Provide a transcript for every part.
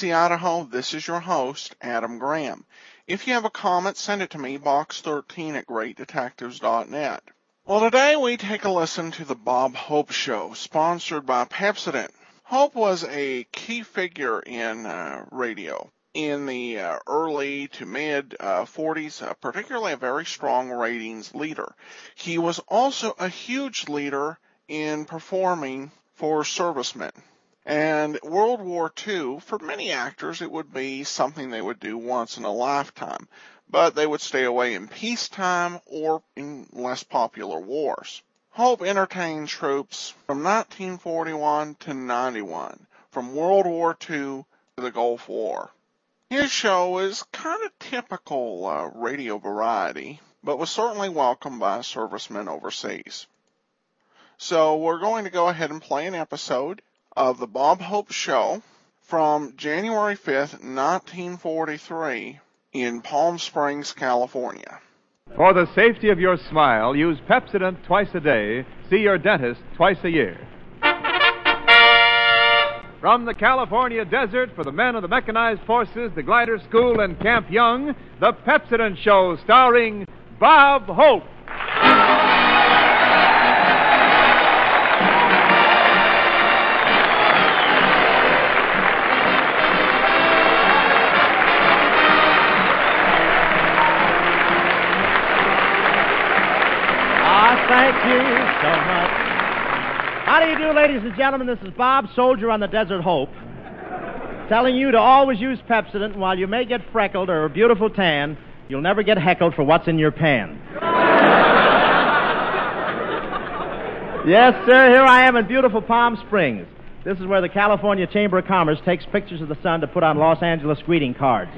Boise, Idaho, this is your host, Adam Graham. If you have a comment, send it to me, box13 at greatdetectives.net. Well, today we take a listen to the Bob Hope Show, sponsored by Pepsodent. Hope was a key figure in uh, radio in the uh, early to mid uh, 40s, uh, particularly a very strong ratings leader. He was also a huge leader in performing for servicemen. And World War II, for many actors, it would be something they would do once in a lifetime, but they would stay away in peacetime or in less popular wars. Hope entertained troops from 1941 to 91, from World War II to the Gulf War. His show is kind of typical uh, radio variety, but was certainly welcomed by servicemen overseas. So we're going to go ahead and play an episode of the Bob Hope Show from January 5th, 1943 in Palm Springs, California. For the safety of your smile, use Pepsodent twice a day. See your dentist twice a year. From the California desert for the men of the mechanized forces, the glider school, and Camp Young, the Pepsodent Show starring Bob Hope. Thank you so much. How do you do, ladies and gentlemen? This is Bob, soldier on the Desert Hope, telling you to always use Pepsodent. And while you may get freckled or a beautiful tan, you'll never get heckled for what's in your pan. yes, sir, here I am in beautiful Palm Springs. This is where the California Chamber of Commerce takes pictures of the sun to put on Los Angeles greeting cards.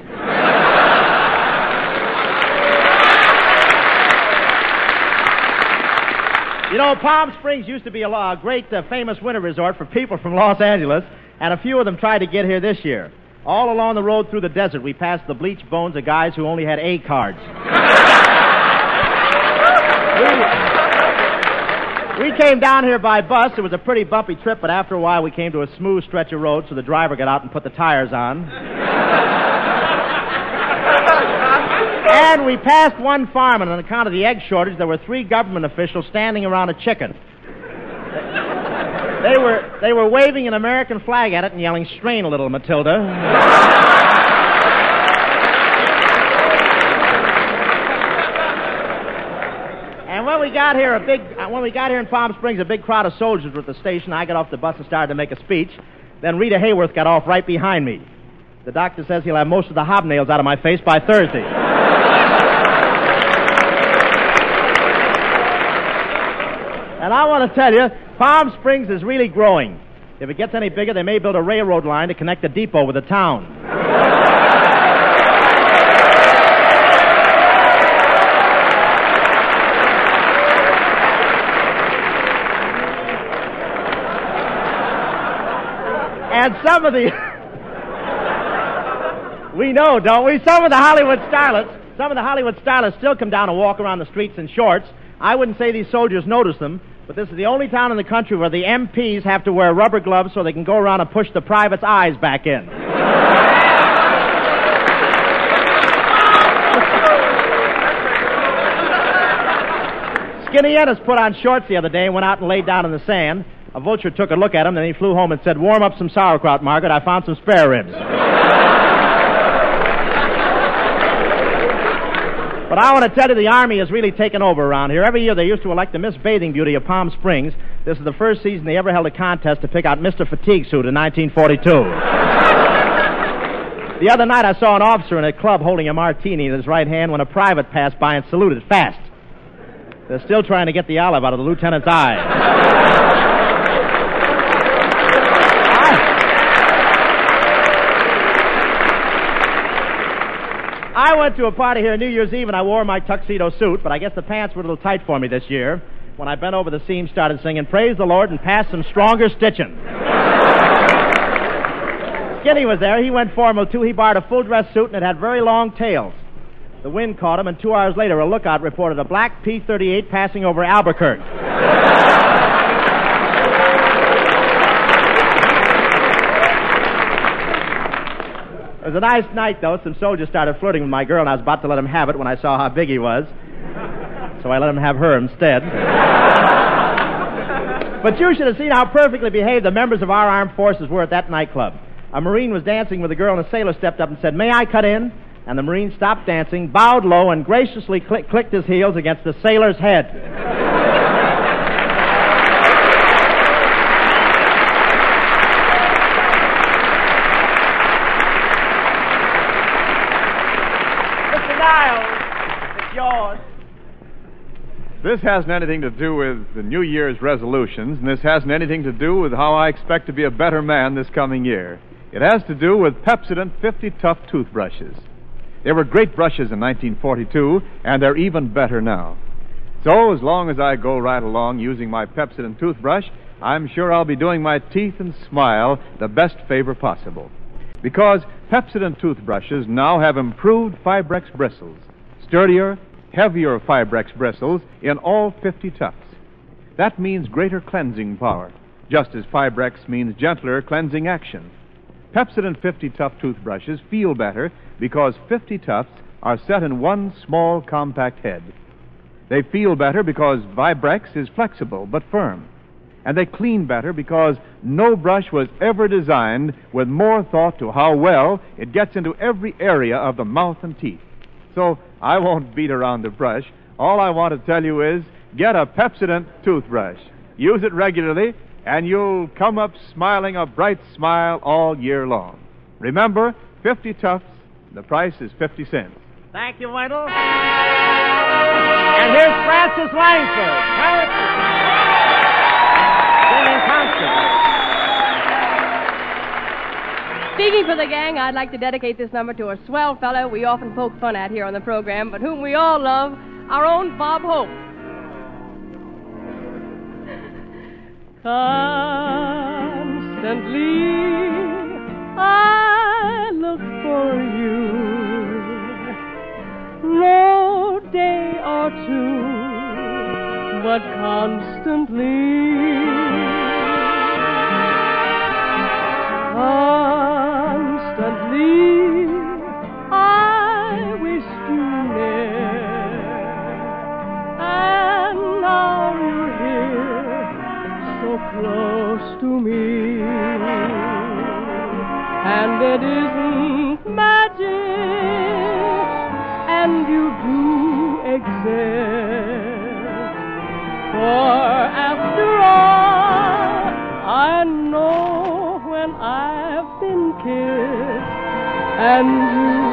You know, Palm Springs used to be a, a great, uh, famous winter resort for people from Los Angeles, and a few of them tried to get here this year. All along the road through the desert, we passed the bleached bones of guys who only had A cards. we, we came down here by bus. It was a pretty bumpy trip, but after a while, we came to a smooth stretch of road, so the driver got out and put the tires on. And we passed one farm, and on account of the egg shortage, there were three government officials standing around a chicken. They were they were waving an American flag at it and yelling, "Strain a little, Matilda." And when we got here, a big uh, when we got here in Palm Springs, a big crowd of soldiers were at the station. I got off the bus and started to make a speech. Then Rita Hayworth got off right behind me. The doctor says he'll have most of the hobnails out of my face by Thursday. And I want to tell you, Palm Springs is really growing. If it gets any bigger, they may build a railroad line to connect the depot with the town. And some of the. we know, don't we? Some of the Hollywood starlets, some of the Hollywood starlets still come down and walk around the streets in shorts. I wouldn't say these soldiers notice them, but this is the only town in the country where the MPs have to wear rubber gloves so they can go around and push the privates' eyes back in. Skinny Ennis put on shorts the other day and went out and laid down in the sand. A vulture took a look at him, then he flew home and said, Warm up some sauerkraut, Margaret. I found some spare ribs. But I want to tell you, the Army has really taken over around here. Every year they used to elect the Miss Bathing Beauty of Palm Springs. This is the first season they ever held a contest to pick out Mr. Fatigue Suit in 1942. the other night I saw an officer in a club holding a martini in his right hand when a private passed by and saluted fast. They're still trying to get the olive out of the lieutenant's eye. I went to a party here New Year's Eve and I wore my tuxedo suit, but I guess the pants were a little tight for me this year. When I bent over the seam, started singing "Praise the Lord" and passed some stronger stitching. Skinny was there. He went formal too. He borrowed a full dress suit and it had very long tails. The wind caught him, and two hours later, a lookout reported a black P-38 passing over Albuquerque. It was a nice night, though. Some soldiers started flirting with my girl, and I was about to let him have it when I saw how big he was. So I let him have her instead. but you should have seen how perfectly behaved the members of our armed forces were at that nightclub. A Marine was dancing with a girl, and a sailor stepped up and said, May I cut in? And the Marine stopped dancing, bowed low, and graciously click- clicked his heels against the sailor's head. Mr. Niles, it's yours. This hasn't anything to do with the New Year's resolutions, and this hasn't anything to do with how I expect to be a better man this coming year. It has to do with Pepsodent 50 Tuft toothbrushes. They were great brushes in 1942, and they're even better now. So, as long as I go right along using my Pepsodent toothbrush, I'm sure I'll be doing my teeth and smile the best favor possible. Because Pepsodent toothbrushes now have improved Fibrex bristles, sturdier, heavier Fibrex bristles in all 50 tufts. That means greater cleansing power, just as Fibrex means gentler cleansing action. Pepsodent 50 Tuft toothbrushes feel better because 50 tufts are set in one small compact head. They feel better because Fibrex is flexible but firm. And they clean better because no brush was ever designed with more thought to how well it gets into every area of the mouth and teeth. So I won't beat around the brush. All I want to tell you is get a Pepsodent toothbrush. Use it regularly, and you'll come up smiling a bright smile all year long. Remember, 50 tufts, the price is 50 cents. Thank you, Wendell. And here's Frances Langford. Speaking for the gang, I'd like to dedicate this number to a swell fellow we often poke fun at here on the program, but whom we all love, our own Bob Hope. Constantly, I look for you. No day or two, but constantly. Close to me. And it isn't magic, and you do exist. For after all, I know when I've been kissed, and you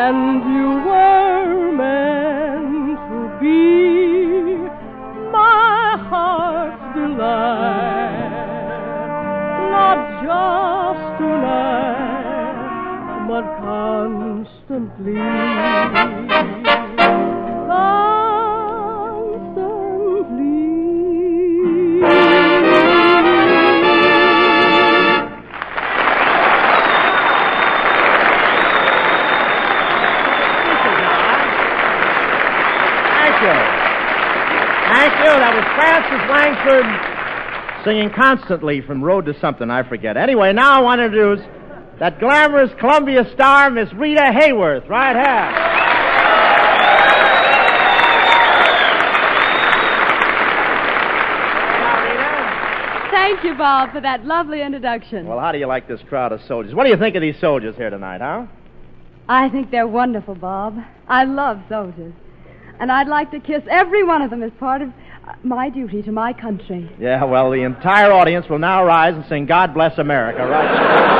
and you were meant to be my heart's delight. Not just tonight, but constantly. Frances Langford singing constantly from Road to Something, I forget. Anyway, now I want to introduce that glamorous Columbia star, Miss Rita Hayworth, right here. Thank you, Bob, for that lovely introduction. Well, how do you like this crowd of soldiers? What do you think of these soldiers here tonight, huh? I think they're wonderful, Bob. I love soldiers. And I'd like to kiss every one of them as part of my duty to my country. Yeah, well, the entire audience will now rise and sing God Bless America, right?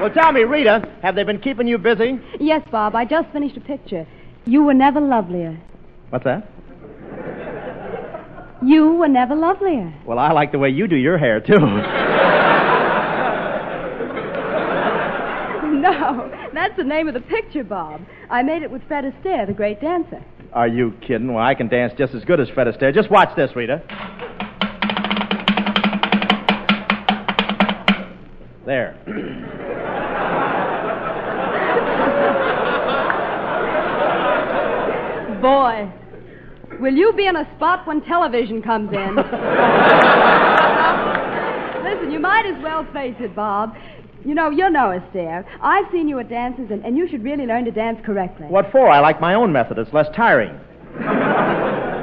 Well, tell me, Rita, have they been keeping you busy? Yes, Bob, I just finished a picture. You were never lovelier. What's that? You were never lovelier. Well, I like the way you do your hair, too. No, that's the name of the picture, Bob. I made it with Fred Astaire, the great dancer. Are you kidding? Well, I can dance just as good as Fred Astaire. Just watch this, Rita. There. Boy, will you be in a spot when television comes in? Listen, you might as well face it, Bob. You know, you're no Astaire. I've seen you at dances, and, and you should really learn to dance correctly. What for? I like my own method. It's less tiring.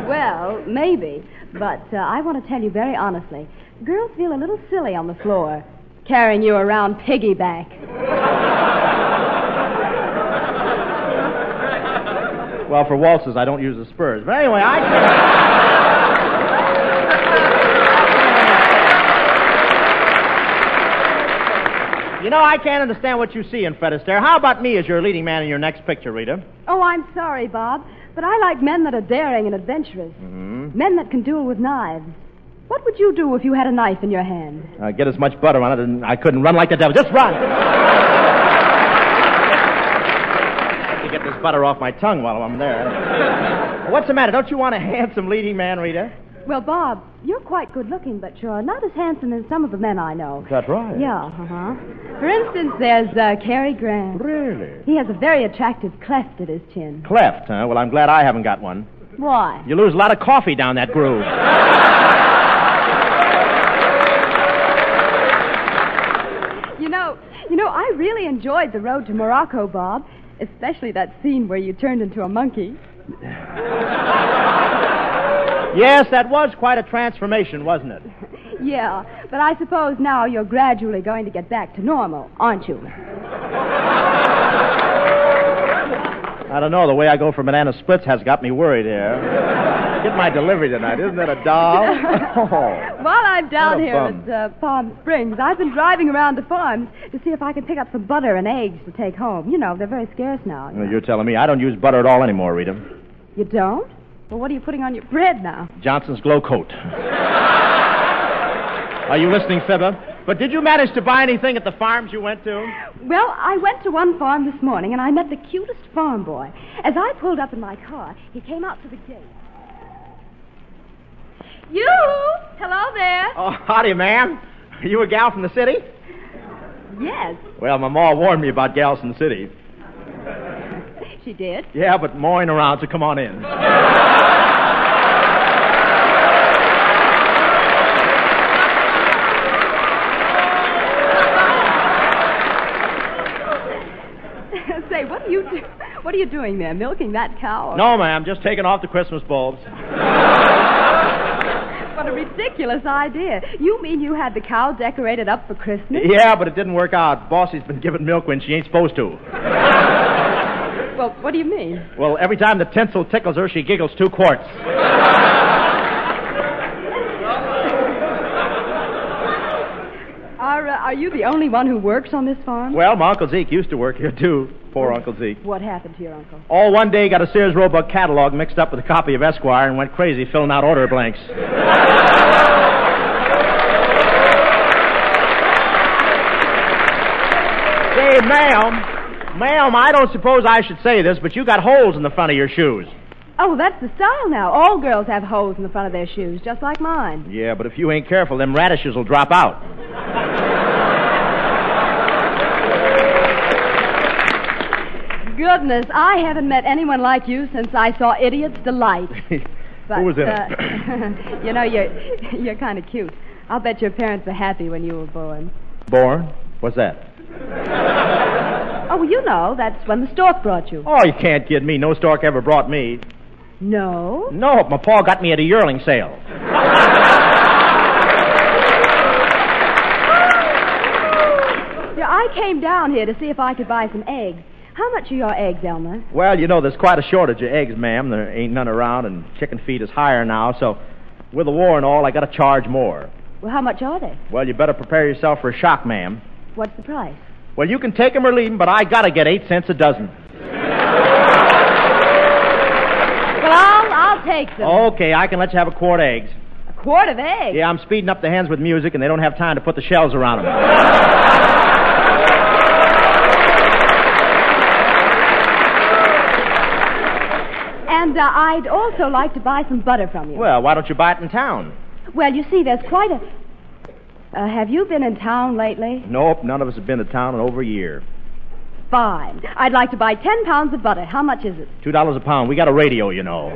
Well, maybe. But uh, I want to tell you very honestly girls feel a little silly on the floor, carrying you around piggyback. Well, for waltzes, I don't use the spurs. But anyway, I. You know, I can't understand what you see in Fred Astaire. How about me as your leading man in your next picture, Rita? Oh, I'm sorry, Bob, but I like men that are daring and adventurous. Men that can duel with knives. What would you do if you had a knife in your hand? Uh, get as much butter on it, and I couldn't run like the devil. Just run! to get this butter off my tongue while I'm there. What's the matter? Don't you want a handsome leading man, Rita? Well, Bob, you're quite good looking, but you're not as handsome as some of the men I know. Is that right? Yeah, uh huh. For instance, there's uh, Cary Grant. Really? He has a very attractive cleft at his chin. Cleft, huh? Well, I'm glad I haven't got one. Why? You lose a lot of coffee down that groove. You know, you know, I really enjoyed the road to Morocco, Bob. Especially that scene where you turned into a monkey. yes, that was quite a transformation, wasn't it? Yeah, but I suppose now you're gradually going to get back to normal, aren't you? I don't know. The way I go for banana splits has got me worried here. Get my delivery tonight. Isn't that a doll? Oh. While I'm down here bum. at uh, Palm Springs, I've been driving around the farms to see if I can pick up some butter and eggs to take home. You know, they're very scarce now. Well, you're telling me I don't use butter at all anymore, Rita. You don't? Well, what are you putting on your bread now? Johnson's Glo-Coat. Are you listening, Fibber? But did you manage to buy anything at the farms you went to? Well, I went to one farm this morning and I met the cutest farm boy. As I pulled up in my car, he came out to the gate. You! Hello there. Oh, howdy, ma'am. Are you a gal from the city? Yes, Well, my ma warned me about gals from the city. she did. Yeah, but mowing around, so come on in. Say, what are you do- what are you doing there? Milking that cow? or- No, ma'am, just taking off the Christmas bulbs. What a ridiculous idea. You mean you had the cow decorated up for Christmas? Yeah, but it didn't work out. Bossy's been giving milk when she ain't supposed to. Well, what do you mean? Well, every time the tinsel tickles her, she giggles two quarts. Are, you the only one who works on this farm? Well, my Uncle Zeke used to work here, too. Poor Uncle Zeke. What happened to your uncle? All one day got a Sears Roebuck catalog mixed up with a copy of Esquire and went crazy filling out order blanks. Say, ma'am, ma'am, I don't suppose I should say this, but you got holes in the front of your shoes. Oh, that's the style now. All girls have holes in the front of their shoes, just like mine. Yeah, but if you ain't careful, them radishes will drop out. Goodness, I haven't met anyone like you since I saw Idiot's Delight. But, Who was in uh, it? you know, you're, you're kind of cute. I'll bet your parents were happy when you were born. Born? What's that? Oh, well, you know, that's when the stork brought you. Oh, you can't kid me. No stork ever brought me. No? No, my pa got me at a yearling sale. Yeah, I came down here to see if I could buy some eggs. How much are your eggs, Elmer? Well, you know, there's quite a shortage of eggs, ma'am. There ain't none around, and chicken feed is higher now, so with the war and all, I gotta charge more. Well, how much are they? Well, you better prepare yourself for a shock, ma'am. What's the price? Well, you can take 'em or leave 'em, but I gotta get eight cents a dozen. Well, I'll, I'll take them. Okay, I can let you have a quart of eggs. A quart of eggs. Yeah, I'm speeding up the hens with music, and they don't have time to put the shells around them. And uh, I'd also like to buy some butter from you. well, why don't you buy it in town? Well, you see, there's quite a. Uh, have you been in town lately? Nope, none of us have been to town in over a year. Fine. I'd like to buy ten pounds of butter. How much is it? Two dollars a pound. We got a radio, you know.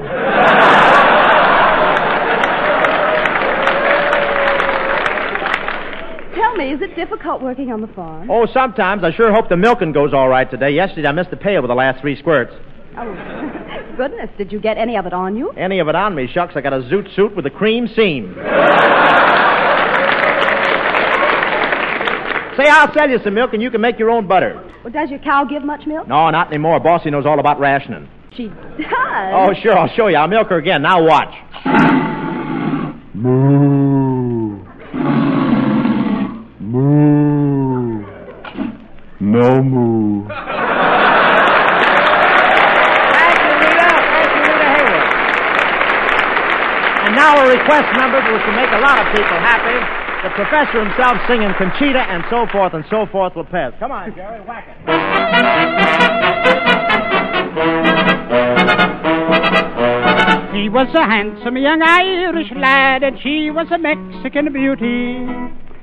Tell me, is it difficult working on the farm? Oh, sometimes. I sure hope the milking goes all right today. Yesterday I missed the pail with the last three squirts. Oh, goodness, did you get any of it on you? Any of it on me, shucks. I got a zoot suit with a cream seam. Say, I'll sell you some milk and you can make your own butter. Well, does your cow give much milk? No, not anymore. Bossy knows all about rationing. She does. Oh, sure, I'll show you. I'll milk her again. Now watch. Moo. Moo. No moo. Thank you, Rita. Thank you, Rita Hayworth. And now a request number which will make a lot of people happy. The professor himself singing Conchita and so forth and so forth Lopez. Come on, Jerry, whack it. He was a handsome young Irish lad, and she was a Mexican beauty.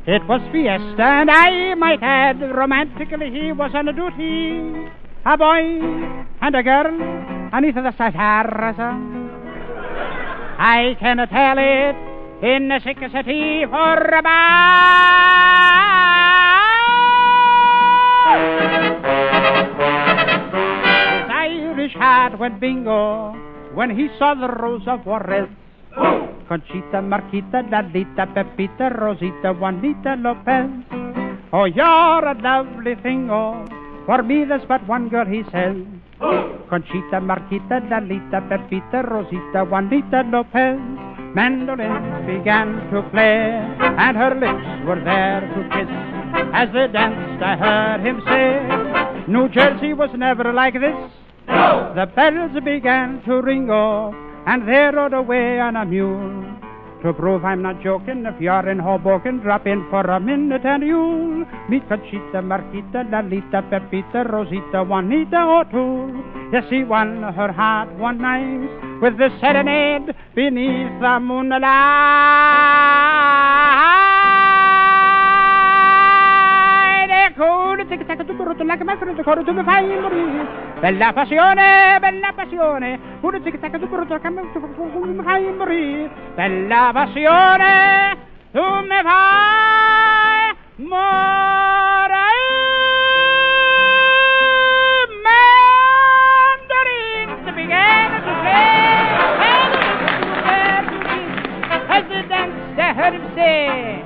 It was fiesta, and I might add, romantically he was on duty. A boy and a girl, Anita the Satarza. I cannot tell it in the sick city for a His Irish heart went bingo when he saw the Rosa Juarez. Conchita, Marquita, Lolita, Pepita, Rosita, Juanita Lopez. Oh, you're a lovely thing, oh. For me, there's but one girl, he says. Conchita, Marquita, Lolita, Pepita, Rosita, Juanita Lopez. Mandolins began to play, and her lips were there to kiss. As they danced, I heard him say, New Jersey was never like this. The bells began to ring, oh, and they rode away on a mule. To prove I'm not joking, if you're in Hoboken, drop in for a minute and you'll meet Conchita, Marquita, Lolita, Pepita, Rosita, Juanita O'Toole. You see, won her heart one night with the serenade beneath the moonlight. Bella passione, bella passione. Pure tic tac tu brutto like mi fai morire. Bella passione, tu mi fai morire. Mandarins began to play. As I heard him say,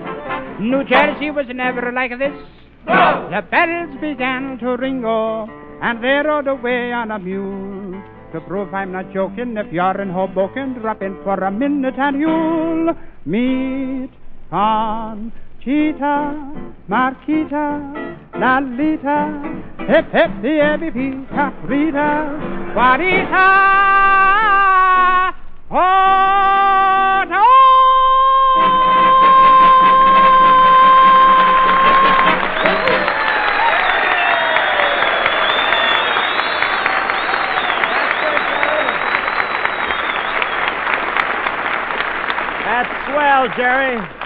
New Jersey was never like this. The bells began to ring, oh, and they rode away on a mule. To prove I'm not joking, if you're in Hoboken, drop in for a minute and you'll meet Conchita, Marquita, Lolita, hip hip the Evita, Rita, Juanita,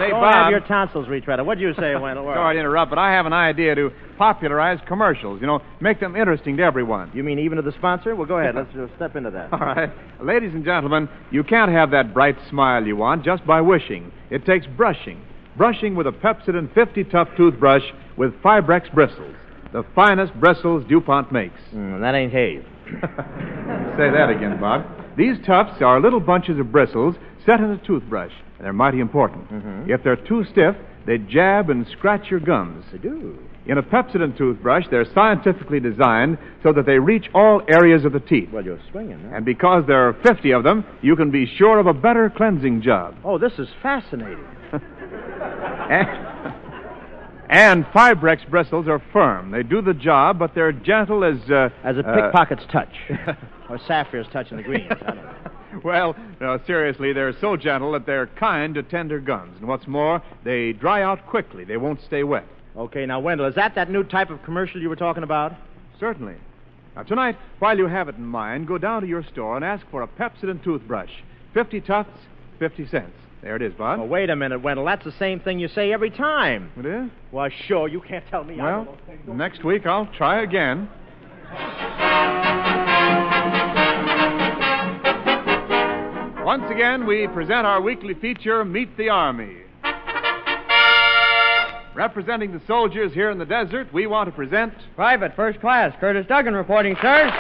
Say, Go Bob. have your tonsils retreaded. What'd you say, Wendell? Sorry to interrupt, but I have an idea to popularize commercials. You know, make them interesting to everyone. You mean even to the sponsor? Well, go ahead. Let's uh, step into that. All right. Ladies and gentlemen, you can't have that bright smile you want just by wishing. It takes brushing. Brushing with a Pepsodent 50 Tuft toothbrush with Fibrex bristles. The finest bristles DuPont makes. Mm, that ain't hay. Say that again, Bob. These tufts are little bunches of bristles set in a toothbrush, and they're mighty important. Mhm. If they're too stiff, they jab and scratch your gums. They do. In a Pepsodent toothbrush, they're scientifically designed so that they reach all areas of the teeth. Well, you're swinging. Huh? And because there are 50 of them, you can be sure of a better cleansing job. Oh, this is fascinating. And, And Fibrex bristles are firm. They do the job, but they're gentle as uh, As a uh, pickpocket's touch. or Sapphire's touching the greens. I don't know. well, no, seriously, they're so gentle that they're kind to tender guns. And what's more, they dry out quickly. They won't stay wet. Okay, now, Wendell, is that that new type of commercial you were talking about? Certainly. Now, tonight, while you have it in mind, go down to your store and ask for a Pepsodent toothbrush. 50 tufts, 50 cents. There it is, Bob. Well, wait a minute, Wendell. That's the same thing you say every time. It is? Well, sure. You can't tell me. I Well, next week I'll try again. Once again, we present our weekly feature, Meet the Army. Representing the soldiers here in the desert, we want to present Private, first class. Curtis Duggan reporting, sir.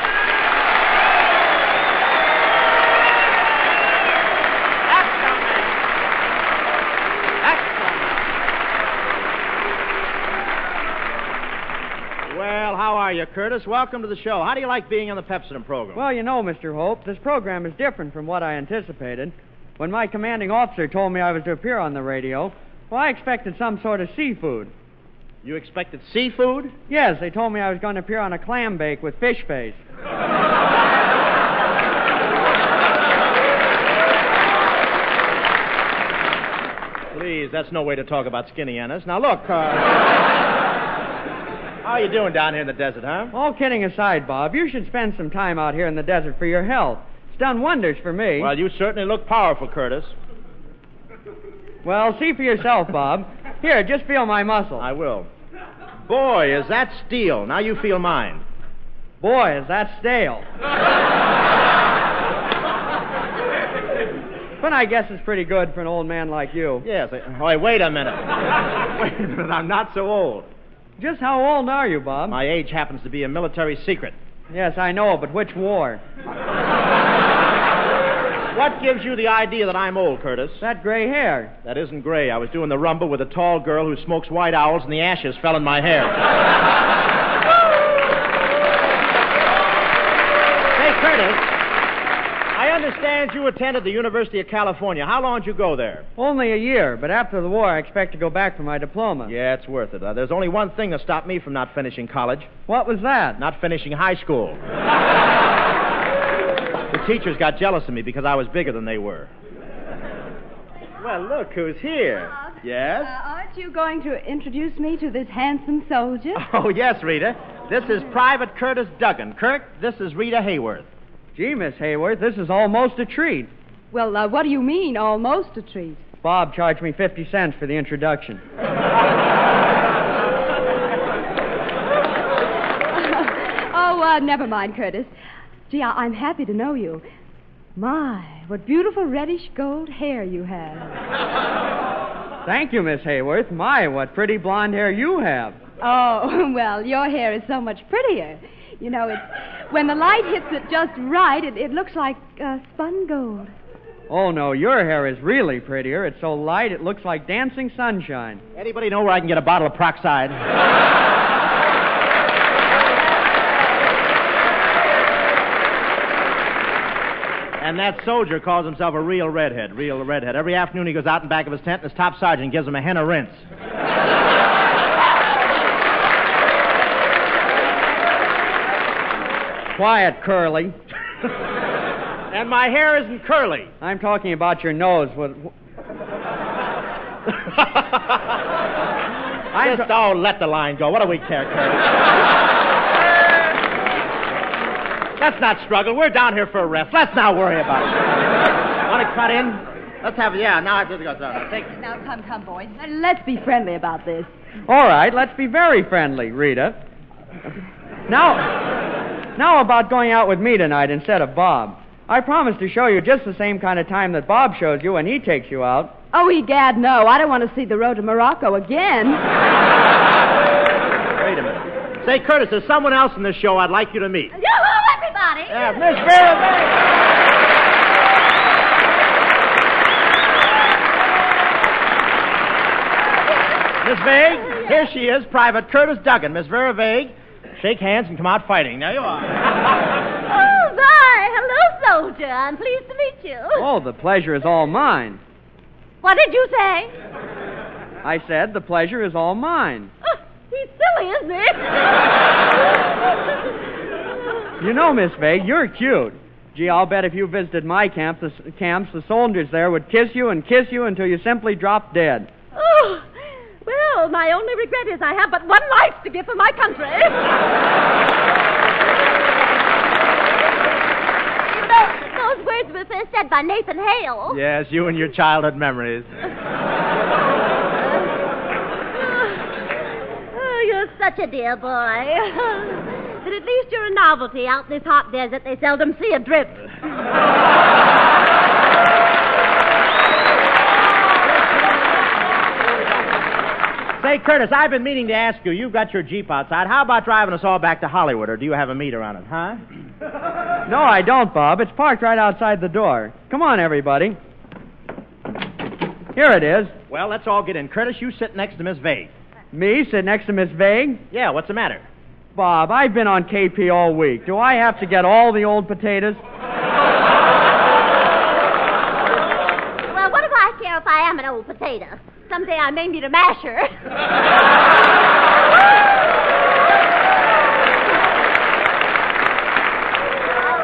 Well, how are you, Curtis? Welcome to the show. How do you like being on the Pepsodent program? Well, you know, Mr. Hope, this program is different from what I anticipated. When my commanding officer told me I was to appear on the radio, well, I expected some sort of seafood. you expected seafood? Yes, they told me I was going to appear on a clam bake with fish face. Please, that's no way to talk about Skinny Ennis. Now, look, uh... how you doing down here in the desert, huh? All kidding aside, Bob, you should spend some time out here in the desert for your health. It's done wonders for me. Well, you certainly look powerful, Curtis. Well, see for yourself, Bob. Here, just feel my muscle. I will. Boy, is that steel. Now you feel mine. Boy, is that stale. but I guess it's pretty good for an old man like you. Yes. I... Oh, wait a minute. wait a minute. I'm not so old. Just how old are you, Bob? My age happens to be a military secret. Yes, I know, but which war? What gives you the idea that I'm old, Curtis? That gray hair. That isn't gray. I was doing the rumble with a tall girl who smokes white owls, and the ashes fell in my hair. Say, Curtis, I understand you attended the University of California. How long did you go there? Only a year, but after the war, I expect to go back for my diploma. Yeah, it's worth it. Uh, there's only one thing that stopped me from not finishing college What was that? not finishing high school. the teachers got jealous of me because I was bigger than they were. Well, look who's here. Bob? Yes? Uh, aren't you going to introduce me to this handsome soldier? Oh, yes, Rita. This is Private Curtis Duggan. Kirk, this is Rita Hayworth. Gee, Miss Hayworth, this is almost a treat. Well, uh, what do you mean, almost a treat? Bob charged me 50 cents for the introduction. oh, uh, never mind, Curtis. Gee, I- I'm happy to know you. My, what beautiful reddish gold hair you have. Thank you, Miss Hayworth. My, what pretty blonde hair you have. Oh, well, your hair is so much prettier. You know, it's when the light hits it just right, it, it looks like uh, spun gold. Oh, no, your hair is really prettier. It's so light it looks like dancing sunshine. Anybody know where I can get a bottle of peroxide? And that soldier calls himself a real redhead, real redhead. Every afternoon he goes out in back of his tent and his top sergeant gives him a henna rinse. Quiet, Curly. And my hair isn't curly. I'm talking about your nose. With... I'm Just, oh, let the line go. What do we care, Curly? Let's not struggle. We're down here for a rest. Let's not worry about it. Want to cut in? Let's have, yeah, now I just go. So, take, Now, come, come, boys. Uh, Let's be friendly about this. All right, let's be very friendly, Rita. Now, now about going out with me tonight instead of Bob. I promise to show you just the same kind of time that Bob shows you when he takes you out. Oh, egad, no. I don't want to see the road to Morocco again. wait a minute. Say, Curtis, there's someone else in this show I'd like you to meet. Yoo-hoo, everybody! Yeah, Miss Vera Vague. Miss Vague, here she is, Private Curtis Duggan. Miss Vera Vague, shake hands and come out fighting. Now you are. Oh, my! Hello, soldier. I'm pleased to meet you. Oh, the pleasure is all mine. What did you say? I said the pleasure is all mine. Oh, he's silly, isn't he? You know, Miss Vague, you're cute. Gee, I'll bet if you visited my camp, the, s- camps, the soldiers there would kiss you and kiss you until you simply dropped dead. My only regret is I have but one life to give for my country. Those, those words were first said by Nathan Hale. Yes, you and your childhood memories. Oh, you're such a dear boy. but at least you're a novelty. Out in this hot desert, they seldom see a drip. Say, Curtis, I've been meaning to ask you. You've got your Jeep outside. How about driving us all back to Hollywood, or do you have a meter on it, huh? No, I don't, Bob. It's parked right outside the door. Come on, everybody. Here it is. Well, let's all get in. Curtis, you sit next to Miss Vague. Me sit next to Miss Vague. Yeah, what's the matter? Bob, I've been on KP all week. Do I have to get all the old potatoes? Care if I am an old potato? Someday I may need a masher.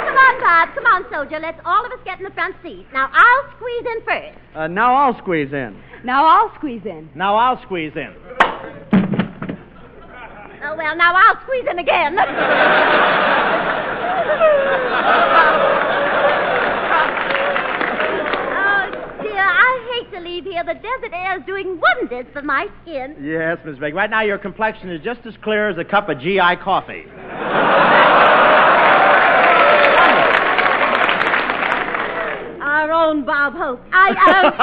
Come on, Bob. Come on, soldier. Let's all of us get in the front seat. Now, I'll squeeze in first. Uh, now I'll squeeze in. Now I'll squeeze in. Now I'll squeeze in. Oh, well, now I'll squeeze in again. oh, dear, I leave here. The desert air is doing wonders for my skin. Yes, Miss Vague. Right now, your complexion is just as clear as a cup of GI coffee. Our own Bob Hope. I, uh,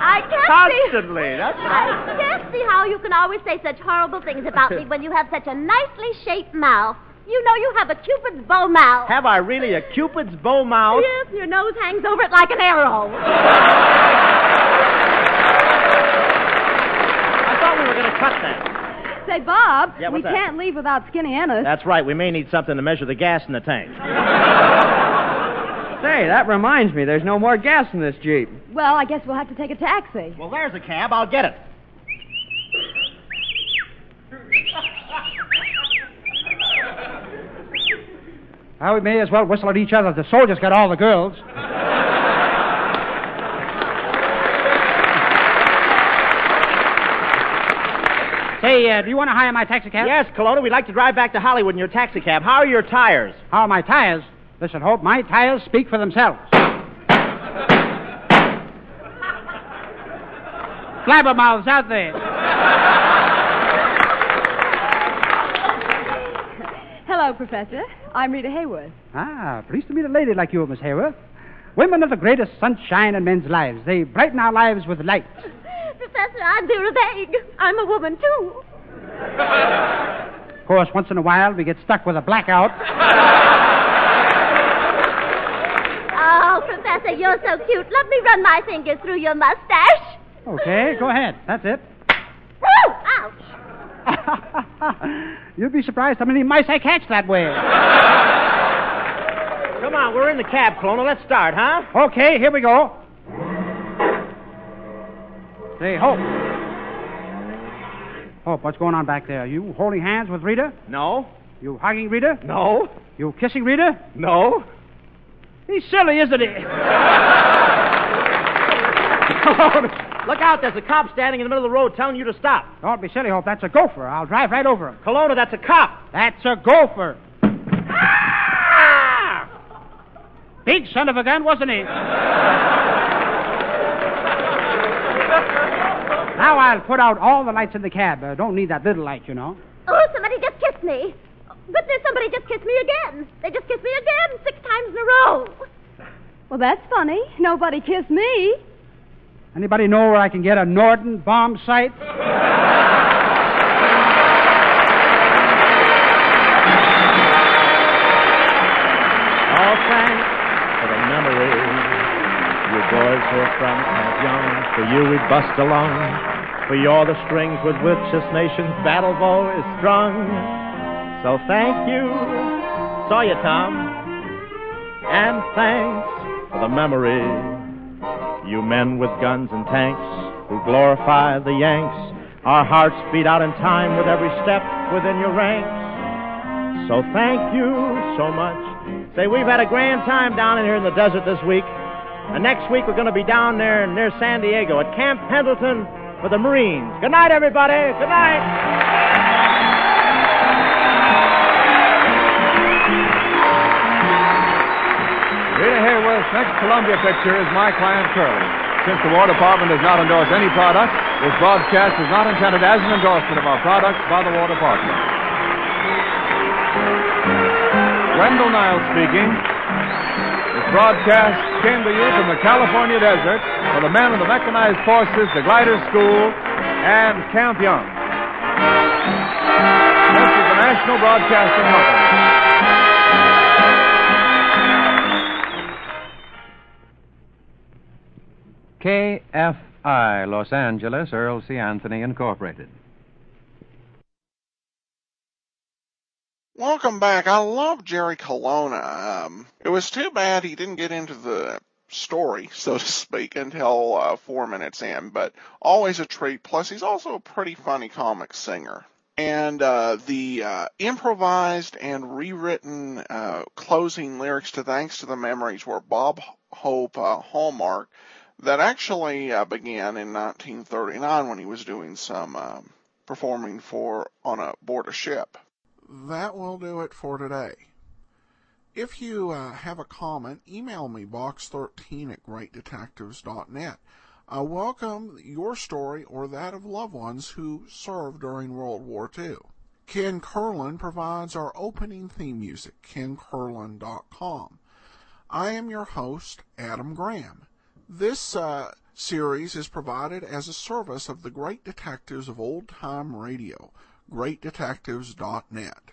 I can't see. Constantly. That's I can't see how you can always say such horrible things about me when you have such a nicely shaped mouth. You know you have a Cupid's bow mouth. Have I really a Cupid's bow mouth? Yes, and your nose hangs over it like an arrow. I thought we were going to cut that. Say, Bob, Yeah, we that? can't leave without Skinny Ennis. That's right. We may need something to measure the gas in the tank. Say, that reminds me, there's no more gas in this Jeep. Well, I guess we'll have to take a taxi. Well, there's a cab. I'll get it. Well, we may as well whistle at each other. The soldiers got all the girls. Say, uh, do you want to hire my taxicab? Yes, Colonna, we'd like to drive back to Hollywood in your taxicab. How are your tires? How are my tires? Listen, Hope, my tires speak for themselves. Flabbermouths out there. Hello, Professor. I'm Rita Hayworth. Ah, pleased to meet a lady like you, Miss Hayworth. Women are the greatest sunshine in men's lives. They brighten our lives with light. Professor, I'm Vera Vague. I'm a woman, too. Of course, once in a while we get stuck with a blackout. Oh, Professor, you're so cute. Let me run my fingers through your mustache. Okay, go ahead. That's it. Woo! Ouch! You'd be surprised how many mice I catch that way. Come on, we're in the cab, Colonna. Let's start, huh? Okay, here we go. Hey, Hope. Hope, what's going on back there? You holding hands with Rita? No. You hugging Rita? No. You kissing Rita? No. He's silly, isn't he? Look out, there's a cop standing in the middle of the road telling you to stop. Don't be silly, Hope. That's a gopher. I'll drive right over him. Colonna, that's a cop. That's a gopher. Ah! Big son of a gun, wasn't he? now I'll put out all the lights in the cab. Uh, don't need that little light, you know. Oh, somebody just kissed me. Goodness, somebody just kissed me again. They just kissed me again six times in a row. Well, that's funny. Nobody kissed me. Anybody know where I can get a Norden bomb sight? All thanks for the memories you boys were from Camp Young. For you we bust along. For you're the strings with which this nation's battle bow is strung. So thank you. Saw you, Tom. And thanks for the memory. You men with guns and tanks who glorify the Yanks. Our hearts beat out in time with every step within your ranks. So thank you so much. Say, we've had a grand time down in here in the desert this week. And next week we're going to be down there near San Diego at Camp Pendleton for the Marines. Good night, everybody. Good night. Hayworth's next Columbia picture is My Client Curly. Since the War Department does not endorse any product, this broadcast is not intended as an endorsement of our products by the War Department. Wendell Niles speaking. This broadcast came to you from the California desert for the men of the Mechanized Forces, the Glider School, and Camp Young. This is the National Broadcasting Company. KFI, Los Angeles, Earl C. Anthony Incorporated. Welcome back. I love Jerry Colonna. Um, it was too bad he didn't get into the story, so to speak, until uh, four minutes in, but always a treat. Plus, he's also a pretty funny comic singer. And uh, the uh, improvised and rewritten uh, closing lyrics to Thanks to the Memories were Bob Hope uh, Hallmark that actually uh, began in 1939 when he was doing some um, performing for on a board a ship. That will do it for today. If you uh, have a comment, email me box13 at greatdetectives.net. I welcome your story or that of loved ones who served during World War II. Ken Curlin provides our opening theme music, kencurlin.com. I am your host, Adam Graham. This uh, series is provided as a service of the great detectives of old time radio, greatdetectives.net.